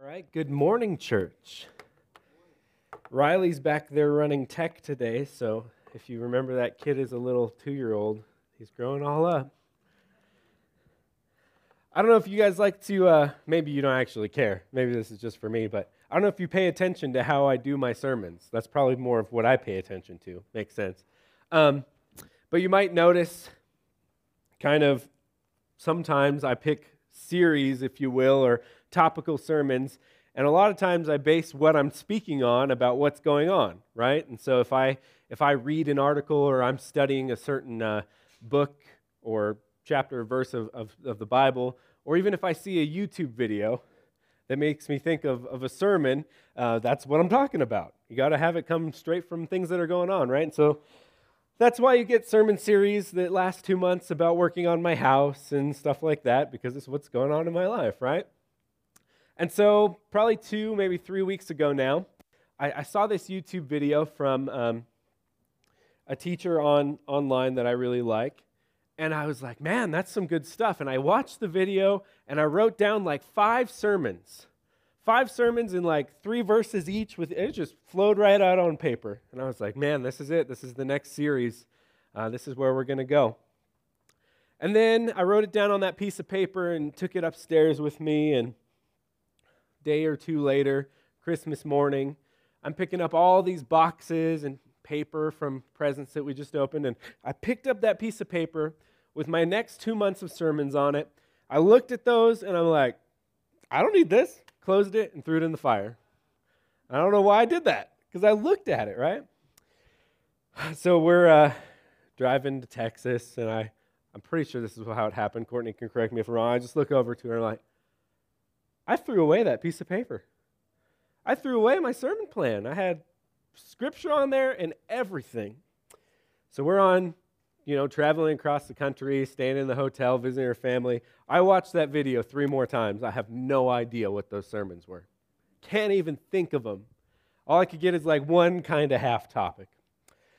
All right, good morning, church. Riley's back there running tech today, so if you remember that kid is a little two year old, he's growing all up. I don't know if you guys like to, uh, maybe you don't actually care. Maybe this is just for me, but I don't know if you pay attention to how I do my sermons. That's probably more of what I pay attention to. Makes sense. Um, but you might notice kind of sometimes I pick series, if you will, or topical sermons. And a lot of times I base what I'm speaking on about what's going on, right? And so if I if I read an article or I'm studying a certain uh, book or chapter or verse of, of, of, the Bible, or even if I see a YouTube video that makes me think of, of a sermon, uh, that's what I'm talking about. You got to have it come straight from things that are going on, right? And so that's why you get sermon series that last two months about working on my house and stuff like that, because it's what's going on in my life, right? And so, probably two, maybe three weeks ago now, I, I saw this YouTube video from um, a teacher on online that I really like. And I was like, man, that's some good stuff. And I watched the video and I wrote down like five sermons. Five sermons in like three verses each with it just flowed right out on paper. And I was like, man, this is it. This is the next series. Uh, this is where we're going to go. And then I wrote it down on that piece of paper and took it upstairs with me and day or two later, Christmas morning, I'm picking up all these boxes and paper from presents that we just opened, and I picked up that piece of paper with my next two months of sermons on it. I looked at those and I'm like, I don't need this. Closed it and threw it in the fire. I don't know why I did that because I looked at it, right? So we're uh, driving to Texas, and I, I'm pretty sure this is how it happened. Courtney can correct me if I'm wrong. I just look over to her and I'm like, I threw away that piece of paper. I threw away my sermon plan. I had scripture on there and everything. So we're on, you know, traveling across the country, staying in the hotel, visiting our family. I watched that video three more times. I have no idea what those sermons were. Can't even think of them. All I could get is like one kind of half topic.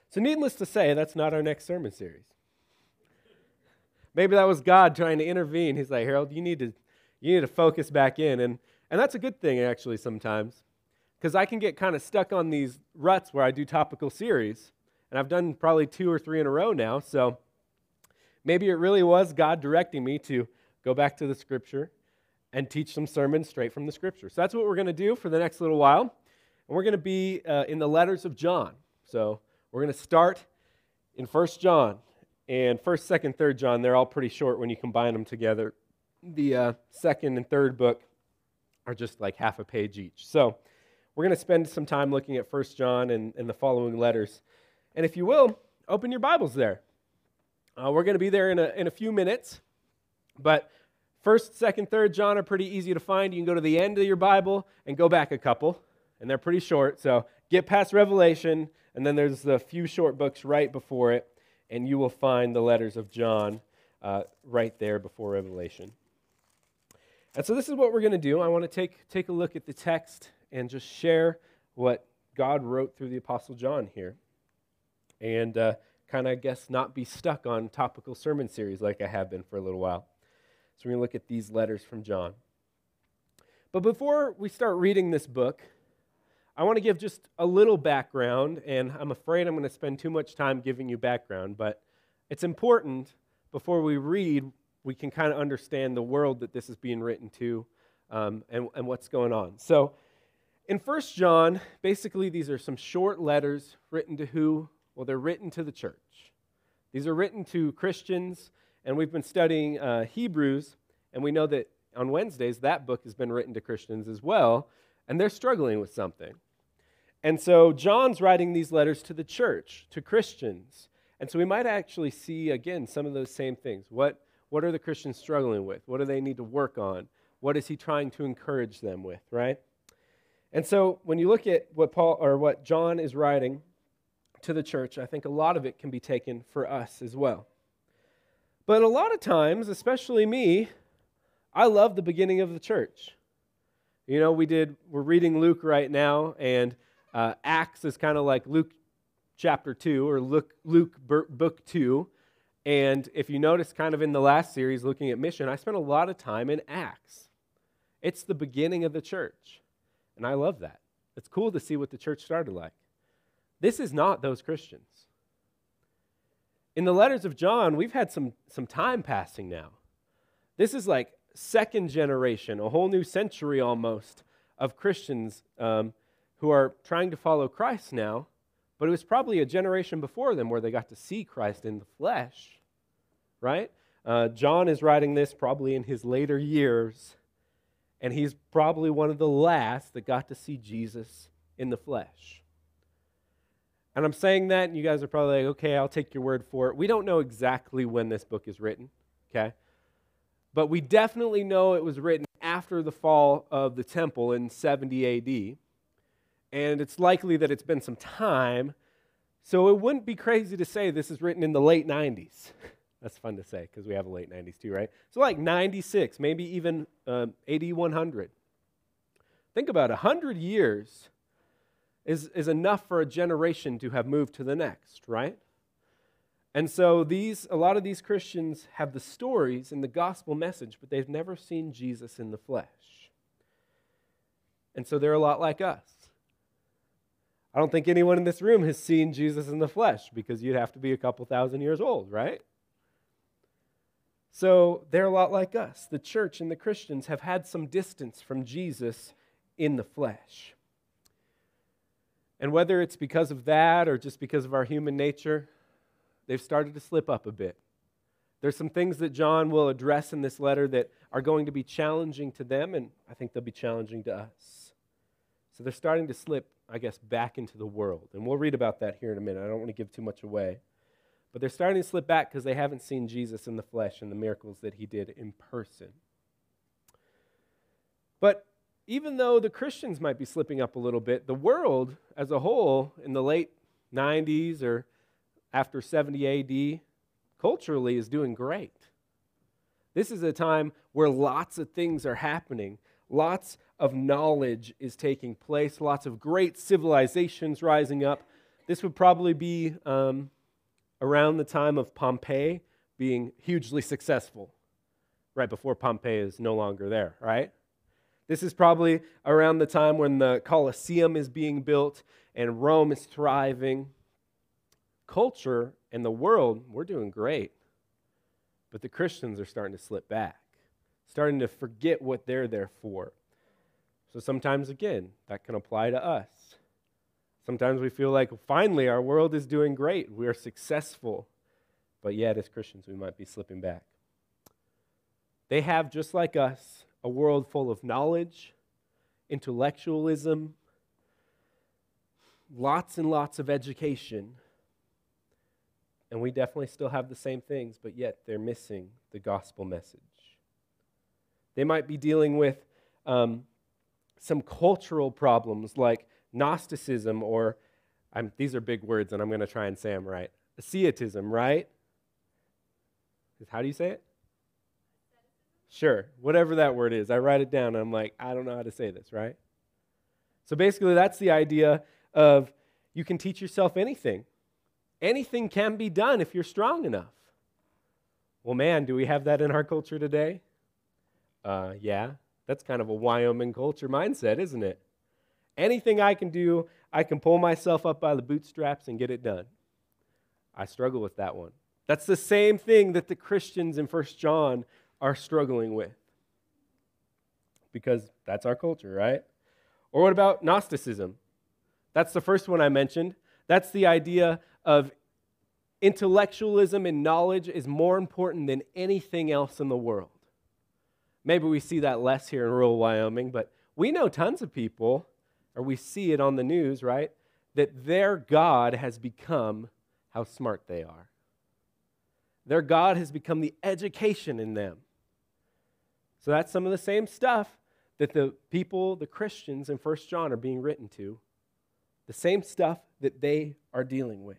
So, needless to say, that's not our next sermon series. Maybe that was God trying to intervene. He's like, Harold, you need to you need to focus back in. And, and that's a good thing, actually, sometimes, because I can get kind of stuck on these ruts where I do topical series. And I've done probably two or three in a row now. So maybe it really was God directing me to go back to the scripture and teach some sermons straight from the scripture. So that's what we're going to do for the next little while. And we're going to be uh, in the letters of John. So we're going to start in 1 John. And 1st, 2nd, 3rd John, they're all pretty short when you combine them together the uh, second and third book are just like half a page each. So we're going to spend some time looking at First John and, and the following letters. And if you will, open your Bibles there. Uh, we're going to be there in a, in a few minutes. But first, second, third John are pretty easy to find. You can go to the end of your Bible and go back a couple, and they're pretty short. So get past Revelation, and then there's a few short books right before it, and you will find the letters of John uh, right there before Revelation. And so this is what we're going to do. I want to take, take a look at the text and just share what God wrote through the Apostle John here. And uh, kind of, I guess, not be stuck on topical sermon series like I have been for a little while. So we're going to look at these letters from John. But before we start reading this book, I want to give just a little background, and I'm afraid I'm going to spend too much time giving you background, but it's important before we read we can kind of understand the world that this is being written to um, and, and what's going on. So, in First John, basically, these are some short letters written to who? Well, they're written to the church. These are written to Christians, and we've been studying uh, Hebrews, and we know that on Wednesdays, that book has been written to Christians as well, and they're struggling with something. And so, John's writing these letters to the church, to Christians. And so, we might actually see, again, some of those same things. What what are the Christians struggling with? What do they need to work on? What is he trying to encourage them with, right? And so when you look at what Paul or what John is writing to the church, I think a lot of it can be taken for us as well. But a lot of times, especially me, I love the beginning of the church. You know, we did, we're reading Luke right now, and uh, Acts is kind of like Luke chapter 2 or Luke, Luke book 2. And if you notice, kind of in the last series looking at mission, I spent a lot of time in Acts. It's the beginning of the church. And I love that. It's cool to see what the church started like. This is not those Christians. In the letters of John, we've had some, some time passing now. This is like second generation, a whole new century almost of Christians um, who are trying to follow Christ now, but it was probably a generation before them where they got to see Christ in the flesh, right? Uh, John is writing this probably in his later years, and he's probably one of the last that got to see Jesus in the flesh. And I'm saying that, and you guys are probably like, okay, I'll take your word for it. We don't know exactly when this book is written, okay? But we definitely know it was written after the fall of the temple in 70 AD. And it's likely that it's been some time. So it wouldn't be crazy to say this is written in the late 90s. That's fun to say because we have a late 90s too, right? So like 96, maybe even um, 8100. Think about it 100 years is, is enough for a generation to have moved to the next, right? And so these a lot of these Christians have the stories and the gospel message, but they've never seen Jesus in the flesh. And so they're a lot like us. I don't think anyone in this room has seen Jesus in the flesh because you'd have to be a couple thousand years old, right? So they're a lot like us. The church and the Christians have had some distance from Jesus in the flesh. And whether it's because of that or just because of our human nature, they've started to slip up a bit. There's some things that John will address in this letter that are going to be challenging to them, and I think they'll be challenging to us. So they're starting to slip, I guess, back into the world. And we'll read about that here in a minute. I don't want to give too much away. But they're starting to slip back because they haven't seen Jesus in the flesh and the miracles that he did in person. But even though the Christians might be slipping up a little bit, the world as a whole in the late 90s or after 70 AD culturally is doing great. This is a time where lots of things are happening. Lots of knowledge is taking place, lots of great civilizations rising up. This would probably be um, around the time of Pompeii being hugely successful, right before Pompeii is no longer there, right? This is probably around the time when the Colosseum is being built and Rome is thriving. Culture and the world, we're doing great. But the Christians are starting to slip back, starting to forget what they're there for. So sometimes, again, that can apply to us. Sometimes we feel like finally our world is doing great, we are successful, but yet as Christians we might be slipping back. They have, just like us, a world full of knowledge, intellectualism, lots and lots of education. And we definitely still have the same things, but yet they're missing the gospel message. They might be dealing with um, some cultural problems like Gnosticism, or I'm, these are big words, and I'm going to try and say them right. Asceticism, right? How do you say it? Sure, whatever that word is. I write it down, and I'm like, I don't know how to say this, right? So basically, that's the idea of you can teach yourself anything. Anything can be done if you're strong enough. Well, man, do we have that in our culture today? Uh, yeah, that's kind of a Wyoming culture mindset, isn't it? Anything I can do, I can pull myself up by the bootstraps and get it done. I struggle with that one. That's the same thing that the Christians in 1 John are struggling with. Because that's our culture, right? Or what about Gnosticism? That's the first one I mentioned. That's the idea of intellectualism and knowledge is more important than anything else in the world. Maybe we see that less here in rural Wyoming, but we know tons of people or we see it on the news, right? That their God has become how smart they are. Their God has become the education in them. So that's some of the same stuff that the people, the Christians in First John are being written to. The same stuff that they are dealing with.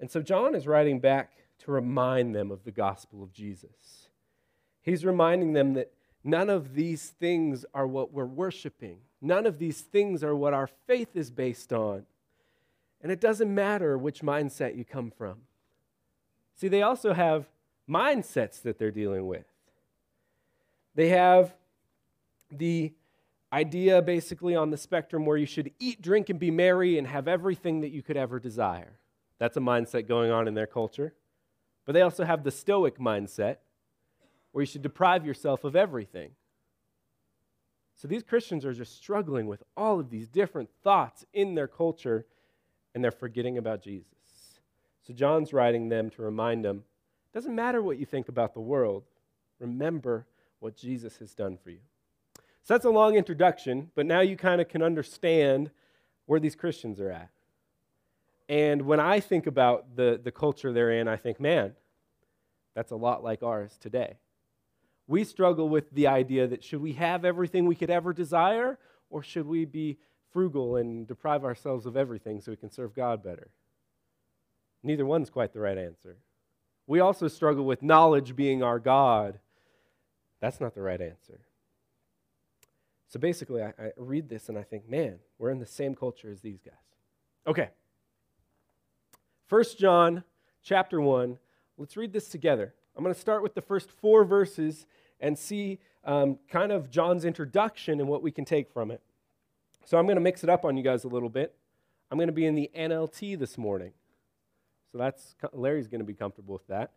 And so John is writing back to remind them of the gospel of Jesus. He's reminding them that none of these things are what we're worshiping. None of these things are what our faith is based on. And it doesn't matter which mindset you come from. See, they also have mindsets that they're dealing with. They have the idea basically on the spectrum where you should eat, drink, and be merry and have everything that you could ever desire. That's a mindset going on in their culture. But they also have the Stoic mindset where you should deprive yourself of everything. So these Christians are just struggling with all of these different thoughts in their culture and they're forgetting about Jesus. So John's writing them to remind them it doesn't matter what you think about the world, remember what Jesus has done for you. So that's a long introduction, but now you kind of can understand where these Christians are at. And when I think about the, the culture they're in, I think, man, that's a lot like ours today. We struggle with the idea that should we have everything we could ever desire, or should we be frugal and deprive ourselves of everything so we can serve God better? Neither one's quite the right answer. We also struggle with knowledge being our God. That's not the right answer. So basically, I, I, read this and I think, man, we're in the same culture as these guys. Okay. First John chapter 1. Let's read this together. I'm going to start with the first four verses and see um, kind of John's introduction and what we can take from it. So I'm going to mix it up on you guys a little bit. I'm going to be in the NLT this morning. So that's Larry's going to be comfortable with that.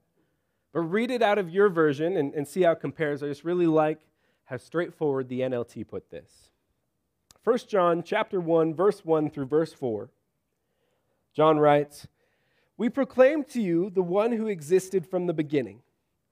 But read it out of your version and, and see how it compares. I just really like how straightforward the NLT put this. 1 John chapter 1 verse 1 through verse 4. John writes, "We proclaim to you the one who existed from the beginning,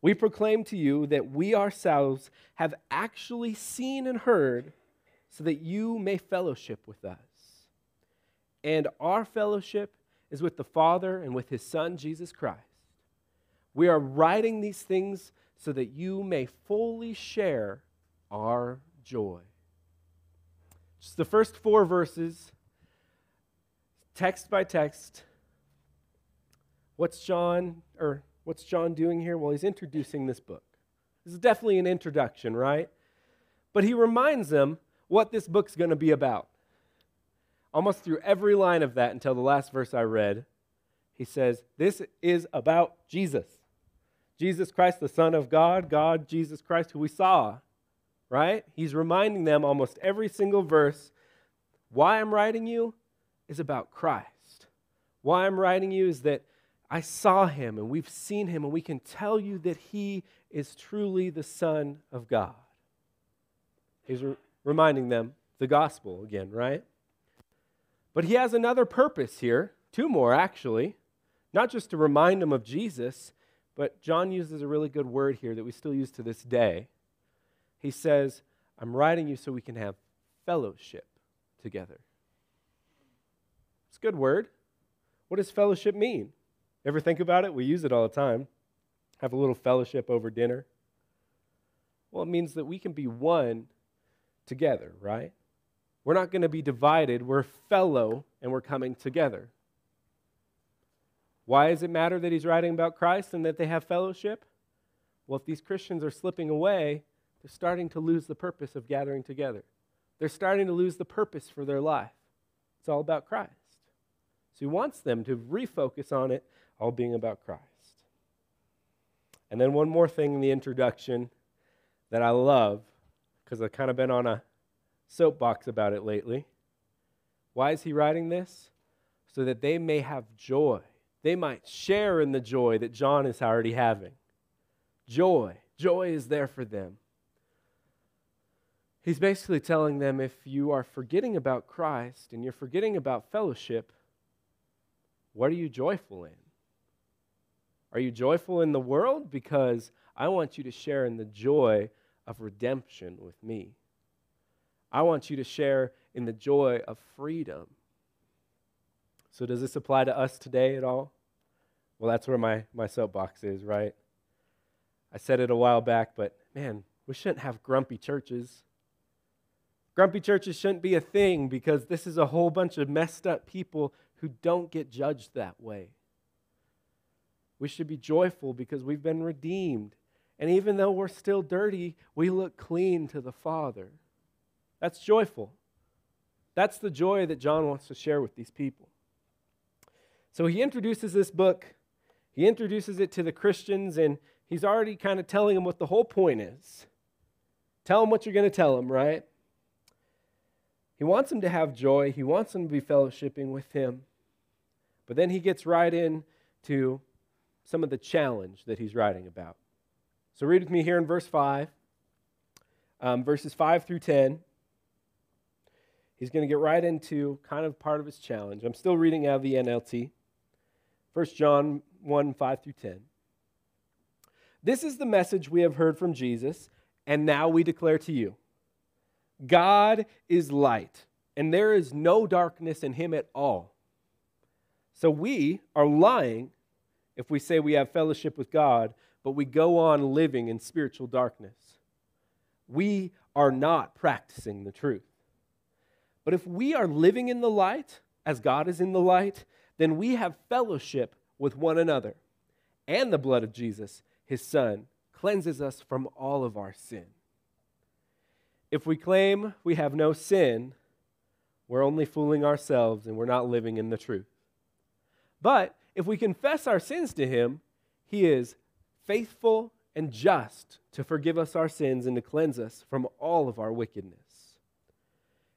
We proclaim to you that we ourselves have actually seen and heard, so that you may fellowship with us. And our fellowship is with the Father and with his Son, Jesus Christ. We are writing these things so that you may fully share our joy. Just the first four verses, text by text. What's John, or What's John doing here? Well, he's introducing this book. This is definitely an introduction, right? But he reminds them what this book's going to be about. Almost through every line of that until the last verse I read, he says, This is about Jesus. Jesus Christ, the Son of God, God, Jesus Christ, who we saw, right? He's reminding them almost every single verse why I'm writing you is about Christ. Why I'm writing you is that I saw him and we've seen him, and we can tell you that he is truly the Son of God. He's re- reminding them the gospel again, right? But he has another purpose here, two more actually, not just to remind them of Jesus, but John uses a really good word here that we still use to this day. He says, I'm writing you so we can have fellowship together. It's a good word. What does fellowship mean? Ever think about it? We use it all the time. Have a little fellowship over dinner. Well, it means that we can be one together, right? We're not going to be divided. We're fellow and we're coming together. Why does it matter that he's writing about Christ and that they have fellowship? Well, if these Christians are slipping away, they're starting to lose the purpose of gathering together. They're starting to lose the purpose for their life. It's all about Christ. So he wants them to refocus on it all being about Christ. And then one more thing in the introduction that I love, because I've kind of been on a soapbox about it lately. Why is he writing this? So that they may have joy. They might share in the joy that John is already having. Joy. Joy is there for them. He's basically telling them if you are forgetting about Christ and you're forgetting about fellowship, what are you joyful in? Are you joyful in the world? Because I want you to share in the joy of redemption with me. I want you to share in the joy of freedom. So, does this apply to us today at all? Well, that's where my, my soapbox is, right? I said it a while back, but man, we shouldn't have grumpy churches. Grumpy churches shouldn't be a thing because this is a whole bunch of messed up people who don't get judged that way. We should be joyful because we've been redeemed. And even though we're still dirty, we look clean to the Father. That's joyful. That's the joy that John wants to share with these people. So he introduces this book, he introduces it to the Christians, and he's already kind of telling them what the whole point is. Tell them what you're going to tell them, right? He wants them to have joy, he wants them to be fellowshipping with him. But then he gets right into some of the challenge that he's writing about. So read with me here in verse 5, um, verses 5 through 10. He's going to get right into kind of part of his challenge. I'm still reading out of the NLT. 1 John 1 5 through 10. This is the message we have heard from Jesus, and now we declare to you God is light, and there is no darkness in him at all. So we are lying if we say we have fellowship with God, but we go on living in spiritual darkness. We are not practicing the truth. But if we are living in the light, as God is in the light, then we have fellowship with one another. And the blood of Jesus, his Son, cleanses us from all of our sin. If we claim we have no sin, we're only fooling ourselves and we're not living in the truth. But if we confess our sins to him, he is faithful and just to forgive us our sins and to cleanse us from all of our wickedness.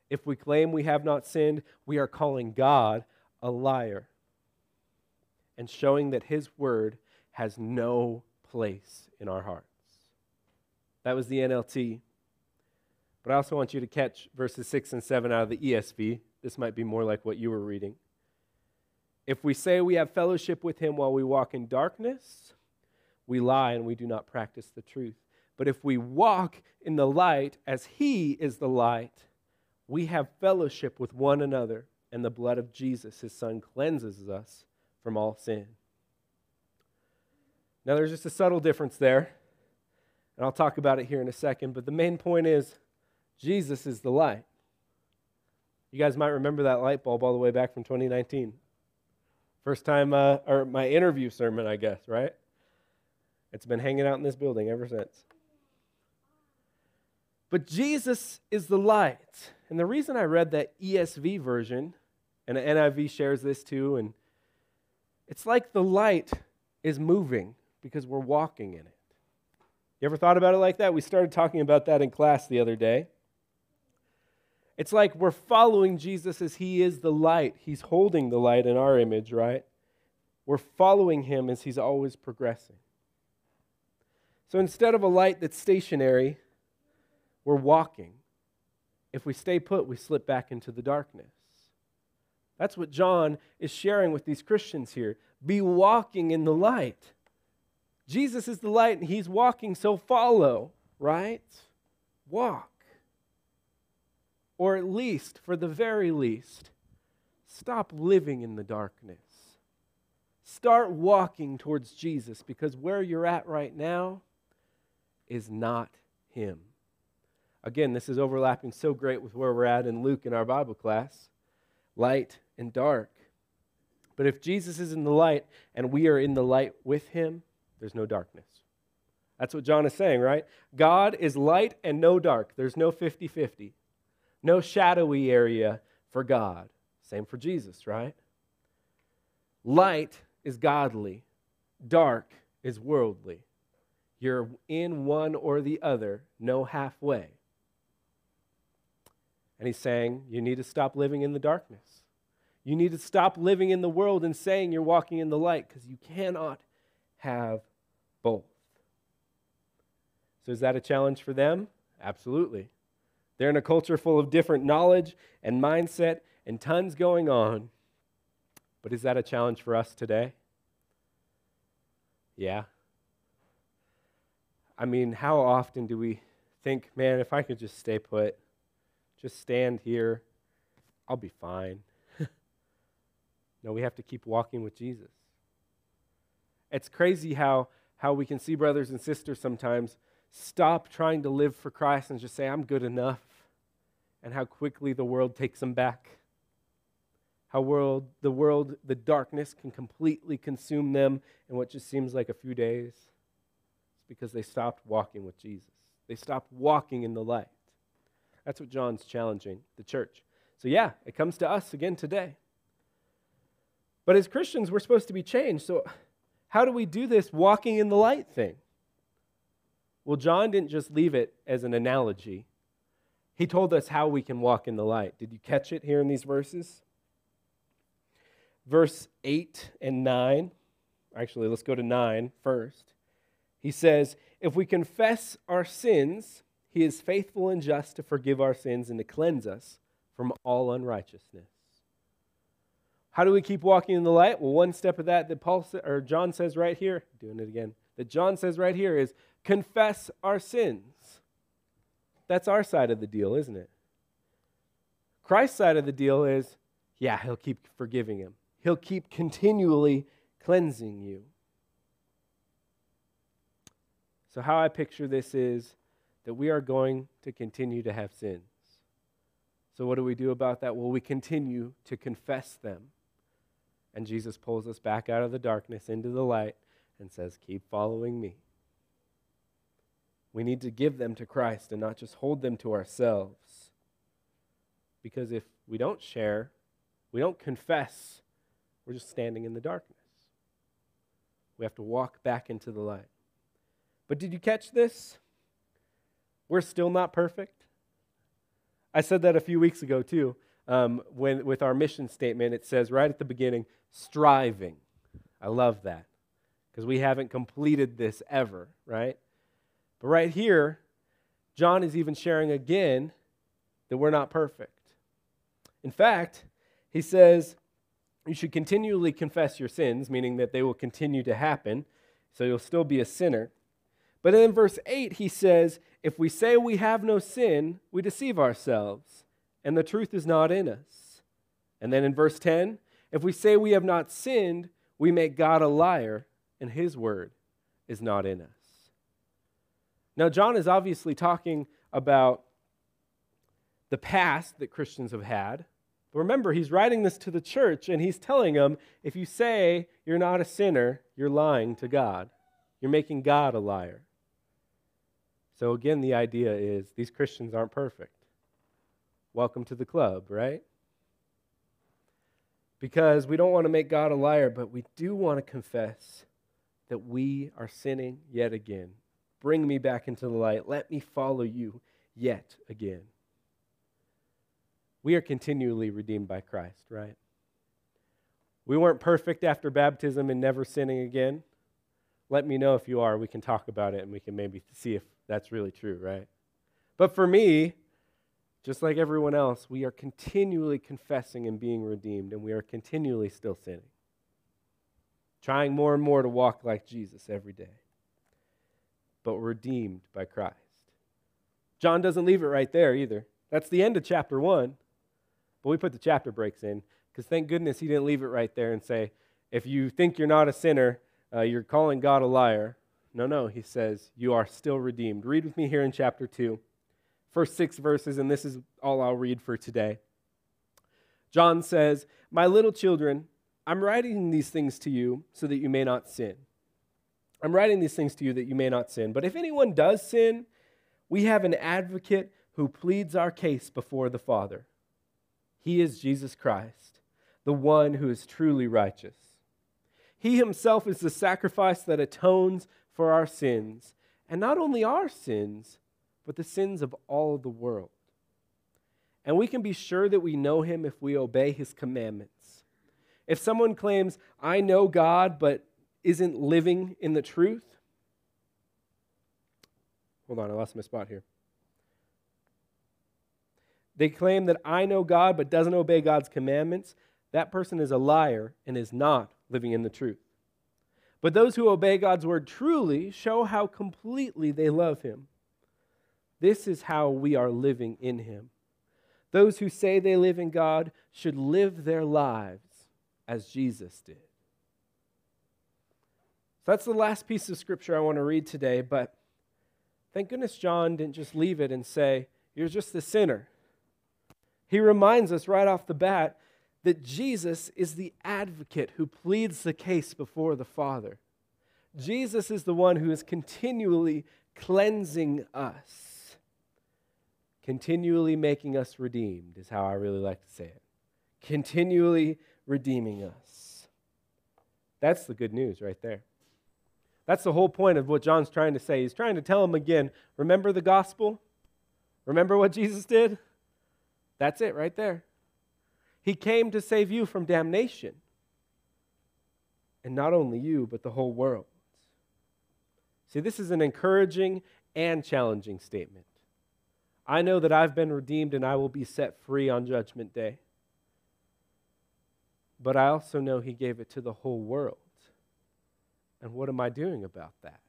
If we claim we have not sinned, we are calling God a liar and showing that his word has no place in our hearts. That was the NLT. But I also want you to catch verses 6 and 7 out of the ESV. This might be more like what you were reading. If we say we have fellowship with him while we walk in darkness, we lie and we do not practice the truth. But if we walk in the light as he is the light, we have fellowship with one another, and the blood of Jesus, his son, cleanses us from all sin. Now, there's just a subtle difference there, and I'll talk about it here in a second, but the main point is Jesus is the light. You guys might remember that light bulb all the way back from 2019. First time, uh, or my interview sermon, I guess, right? It's been hanging out in this building ever since. But Jesus is the light. And the reason I read that ESV version, and the NIV shares this too, and it's like the light is moving because we're walking in it. You ever thought about it like that? We started talking about that in class the other day. It's like we're following Jesus as he is the light. He's holding the light in our image, right? We're following him as he's always progressing. So instead of a light that's stationary, we're walking. If we stay put, we slip back into the darkness. That's what John is sharing with these Christians here. Be walking in the light. Jesus is the light and he's walking, so follow, right? Walk. Or at least, for the very least, stop living in the darkness. Start walking towards Jesus because where you're at right now is not Him. Again, this is overlapping so great with where we're at in Luke in our Bible class light and dark. But if Jesus is in the light and we are in the light with Him, there's no darkness. That's what John is saying, right? God is light and no dark. There's no 50 50 no shadowy area for God. Same for Jesus, right? Light is godly, dark is worldly. You're in one or the other, no halfway. And he's saying, you need to stop living in the darkness. You need to stop living in the world and saying you're walking in the light because you cannot have both. So, is that a challenge for them? Absolutely. They're in a culture full of different knowledge and mindset and tons going on. But is that a challenge for us today? Yeah. I mean, how often do we think, man, if I could just stay put, just stand here, I'll be fine? no, we have to keep walking with Jesus. It's crazy how, how we can see brothers and sisters sometimes stop trying to live for Christ and just say, I'm good enough and how quickly the world takes them back. How world, the world, the darkness can completely consume them in what just seems like a few days. It's because they stopped walking with Jesus. They stopped walking in the light. That's what John's challenging the church. So, yeah, it comes to us again today. But as Christians, we're supposed to be changed. So, how do we do this walking in the light thing? Well, John didn't just leave it as an analogy, he told us how we can walk in the light. Did you catch it here in these verses? Verse 8 and 9. Actually, let's go to 9 first. He says, If we confess our sins, he is faithful and just to forgive our sins and to cleanse us from all unrighteousness. How do we keep walking in the light? Well, one step of that that Paul or John says right here, doing it again, that John says right here is confess our sins. That's our side of the deal, isn't it? Christ's side of the deal is, yeah, he'll keep forgiving him. He'll keep continually cleansing you. So, how I picture this is that we are going to continue to have sins. So, what do we do about that? Well, we continue to confess them. And Jesus pulls us back out of the darkness into the light and says, Keep following me. We need to give them to Christ and not just hold them to ourselves. Because if we don't share, we don't confess, we're just standing in the darkness. We have to walk back into the light. But did you catch this? We're still not perfect. I said that a few weeks ago too. Um, when with our mission statement, it says right at the beginning, striving. I love that because we haven't completed this ever, right? But right here, John is even sharing again that we're not perfect. In fact, he says you should continually confess your sins, meaning that they will continue to happen, so you'll still be a sinner. But in verse 8, he says, If we say we have no sin, we deceive ourselves, and the truth is not in us. And then in verse 10, if we say we have not sinned, we make God a liar, and his word is not in us. Now, John is obviously talking about the past that Christians have had. But remember, he's writing this to the church, and he's telling them if you say you're not a sinner, you're lying to God. You're making God a liar. So, again, the idea is these Christians aren't perfect. Welcome to the club, right? Because we don't want to make God a liar, but we do want to confess that we are sinning yet again. Bring me back into the light. Let me follow you yet again. We are continually redeemed by Christ, right? We weren't perfect after baptism and never sinning again. Let me know if you are. We can talk about it and we can maybe see if that's really true, right? But for me, just like everyone else, we are continually confessing and being redeemed, and we are continually still sinning, trying more and more to walk like Jesus every day but redeemed by Christ. John doesn't leave it right there either. That's the end of chapter one. But we put the chapter breaks in because thank goodness he didn't leave it right there and say, if you think you're not a sinner, uh, you're calling God a liar. No, no, he says, you are still redeemed. Read with me here in chapter 2, first six verses, and this is all I'll read for today. John says, My little children, I'm writing these things to you so that you may not sin. I'm writing these things to you that you may not sin. But if anyone does sin, we have an advocate who pleads our case before the Father. He is Jesus Christ, the one who is truly righteous. He himself is the sacrifice that atones for our sins, and not only our sins, but the sins of all the world. And we can be sure that we know him if we obey his commandments. If someone claims, I know God, but isn't living in the truth. Hold on, I lost my spot here. They claim that I know God but doesn't obey God's commandments. That person is a liar and is not living in the truth. But those who obey God's word truly show how completely they love Him. This is how we are living in Him. Those who say they live in God should live their lives as Jesus did. So that's the last piece of scripture I want to read today, but thank goodness John didn't just leave it and say, You're just a sinner. He reminds us right off the bat that Jesus is the advocate who pleads the case before the Father. Jesus is the one who is continually cleansing us, continually making us redeemed, is how I really like to say it. Continually redeeming us. That's the good news right there. That's the whole point of what John's trying to say. He's trying to tell them again remember the gospel? Remember what Jesus did? That's it right there. He came to save you from damnation. And not only you, but the whole world. See, this is an encouraging and challenging statement. I know that I've been redeemed and I will be set free on Judgment Day. But I also know He gave it to the whole world. And what am I doing about that?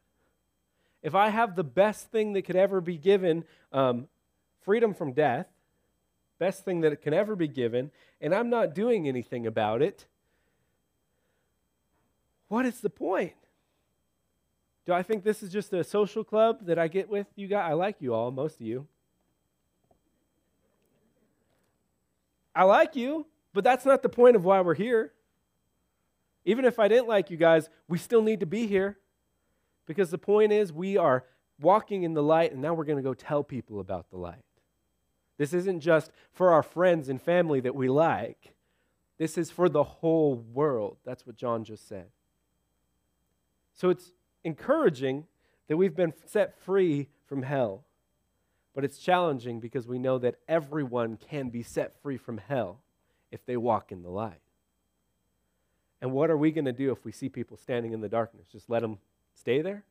If I have the best thing that could ever be given, um, freedom from death, best thing that it can ever be given, and I'm not doing anything about it, what is the point? Do I think this is just a social club that I get with you guys? I like you all, most of you. I like you, but that's not the point of why we're here. Even if I didn't like you guys, we still need to be here because the point is we are walking in the light and now we're going to go tell people about the light. This isn't just for our friends and family that we like, this is for the whole world. That's what John just said. So it's encouraging that we've been set free from hell, but it's challenging because we know that everyone can be set free from hell if they walk in the light. And what are we going to do if we see people standing in the darkness? Just let them stay there?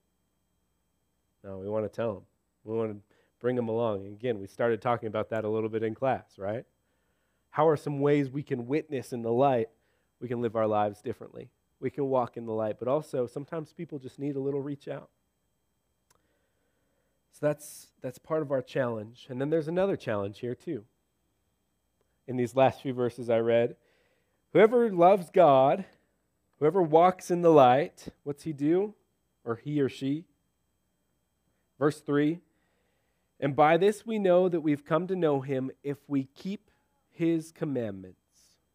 No, we want to tell them. We want to bring them along. And again, we started talking about that a little bit in class, right? How are some ways we can witness in the light? We can live our lives differently. We can walk in the light, but also sometimes people just need a little reach out. So that's that's part of our challenge. And then there's another challenge here too. In these last few verses I read, whoever loves God Whoever walks in the light, what's he do? Or he or she? Verse 3 And by this we know that we've come to know him if we keep his commandments.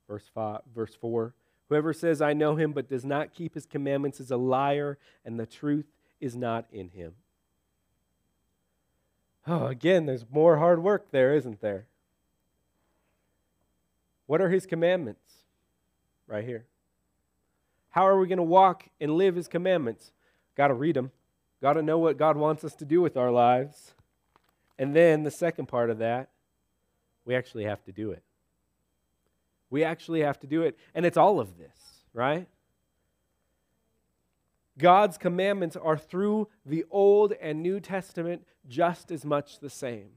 Verse, five, verse 4 Whoever says, I know him, but does not keep his commandments is a liar, and the truth is not in him. Oh, again, there's more hard work there, isn't there? What are his commandments? Right here. How are we going to walk and live his commandments? Got to read them. Got to know what God wants us to do with our lives. And then the second part of that, we actually have to do it. We actually have to do it. And it's all of this, right? God's commandments are through the Old and New Testament just as much the same.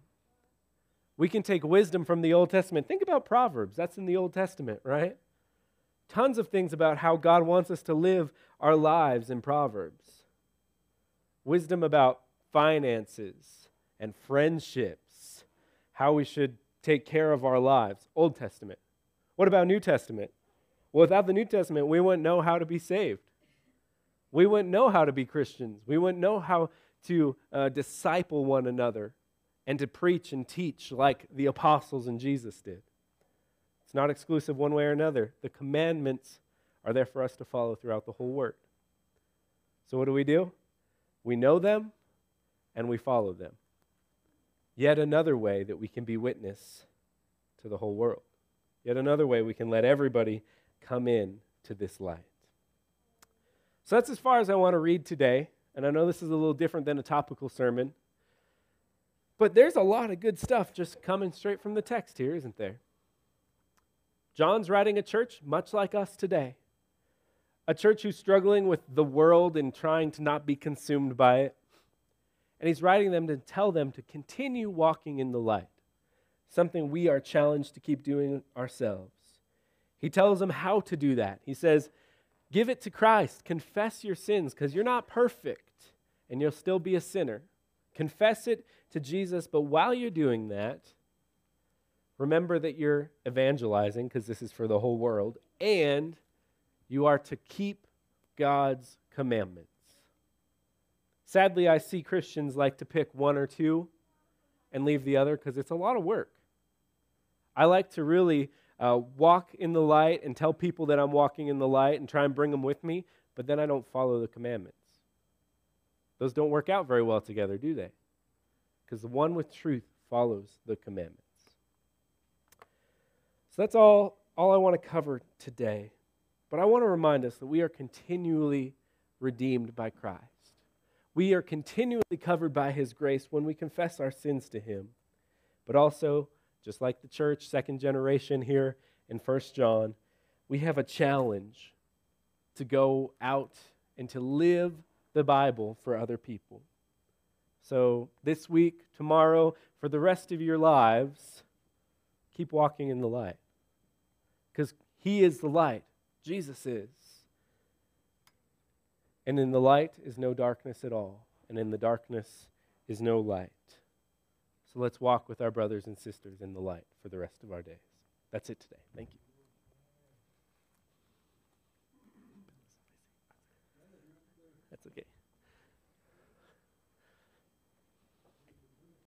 We can take wisdom from the Old Testament. Think about Proverbs. That's in the Old Testament, right? Tons of things about how God wants us to live our lives in Proverbs. Wisdom about finances and friendships, how we should take care of our lives. Old Testament. What about New Testament? Well, without the New Testament, we wouldn't know how to be saved. We wouldn't know how to be Christians. We wouldn't know how to uh, disciple one another and to preach and teach like the apostles and Jesus did. It's not exclusive one way or another. The commandments are there for us to follow throughout the whole word. So, what do we do? We know them and we follow them. Yet another way that we can be witness to the whole world. Yet another way we can let everybody come in to this light. So that's as far as I want to read today. And I know this is a little different than a topical sermon. But there's a lot of good stuff just coming straight from the text here, isn't there? John's writing a church much like us today. A church who's struggling with the world and trying to not be consumed by it. And he's writing them to tell them to continue walking in the light, something we are challenged to keep doing ourselves. He tells them how to do that. He says, Give it to Christ, confess your sins, because you're not perfect and you'll still be a sinner. Confess it to Jesus, but while you're doing that, Remember that you're evangelizing because this is for the whole world, and you are to keep God's commandments. Sadly, I see Christians like to pick one or two and leave the other because it's a lot of work. I like to really uh, walk in the light and tell people that I'm walking in the light and try and bring them with me, but then I don't follow the commandments. Those don't work out very well together, do they? Because the one with truth follows the commandments. So that's all, all I want to cover today. But I want to remind us that we are continually redeemed by Christ. We are continually covered by His grace when we confess our sins to Him. But also, just like the church, second generation here in First John, we have a challenge to go out and to live the Bible for other people. So, this week, tomorrow, for the rest of your lives, keep walking in the light. Because He is the light, Jesus is. And in the light is no darkness at all, and in the darkness is no light. So let's walk with our brothers and sisters in the light for the rest of our days. That's it today. Thank you.